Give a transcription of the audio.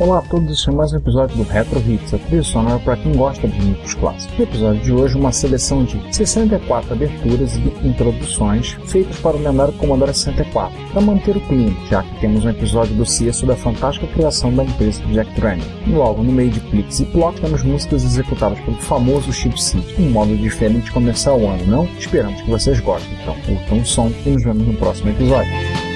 Olá a todos, este é mais um episódio do Retro Hits, a trilha sonora para quem gosta de muitos clássicos. No episódio de hoje, uma seleção de 64 aberturas e introduções feitas para o lendário Commodore 64, para manter o clima, já que temos um episódio do Cieço da fantástica criação da empresa Jack Tramier. Logo, no meio de cliques e plot, temos músicas executadas pelo famoso Chip City, um modo diferente de começar o ano, não? Esperamos que vocês gostem, então curtam o som e nos vemos no próximo episódio.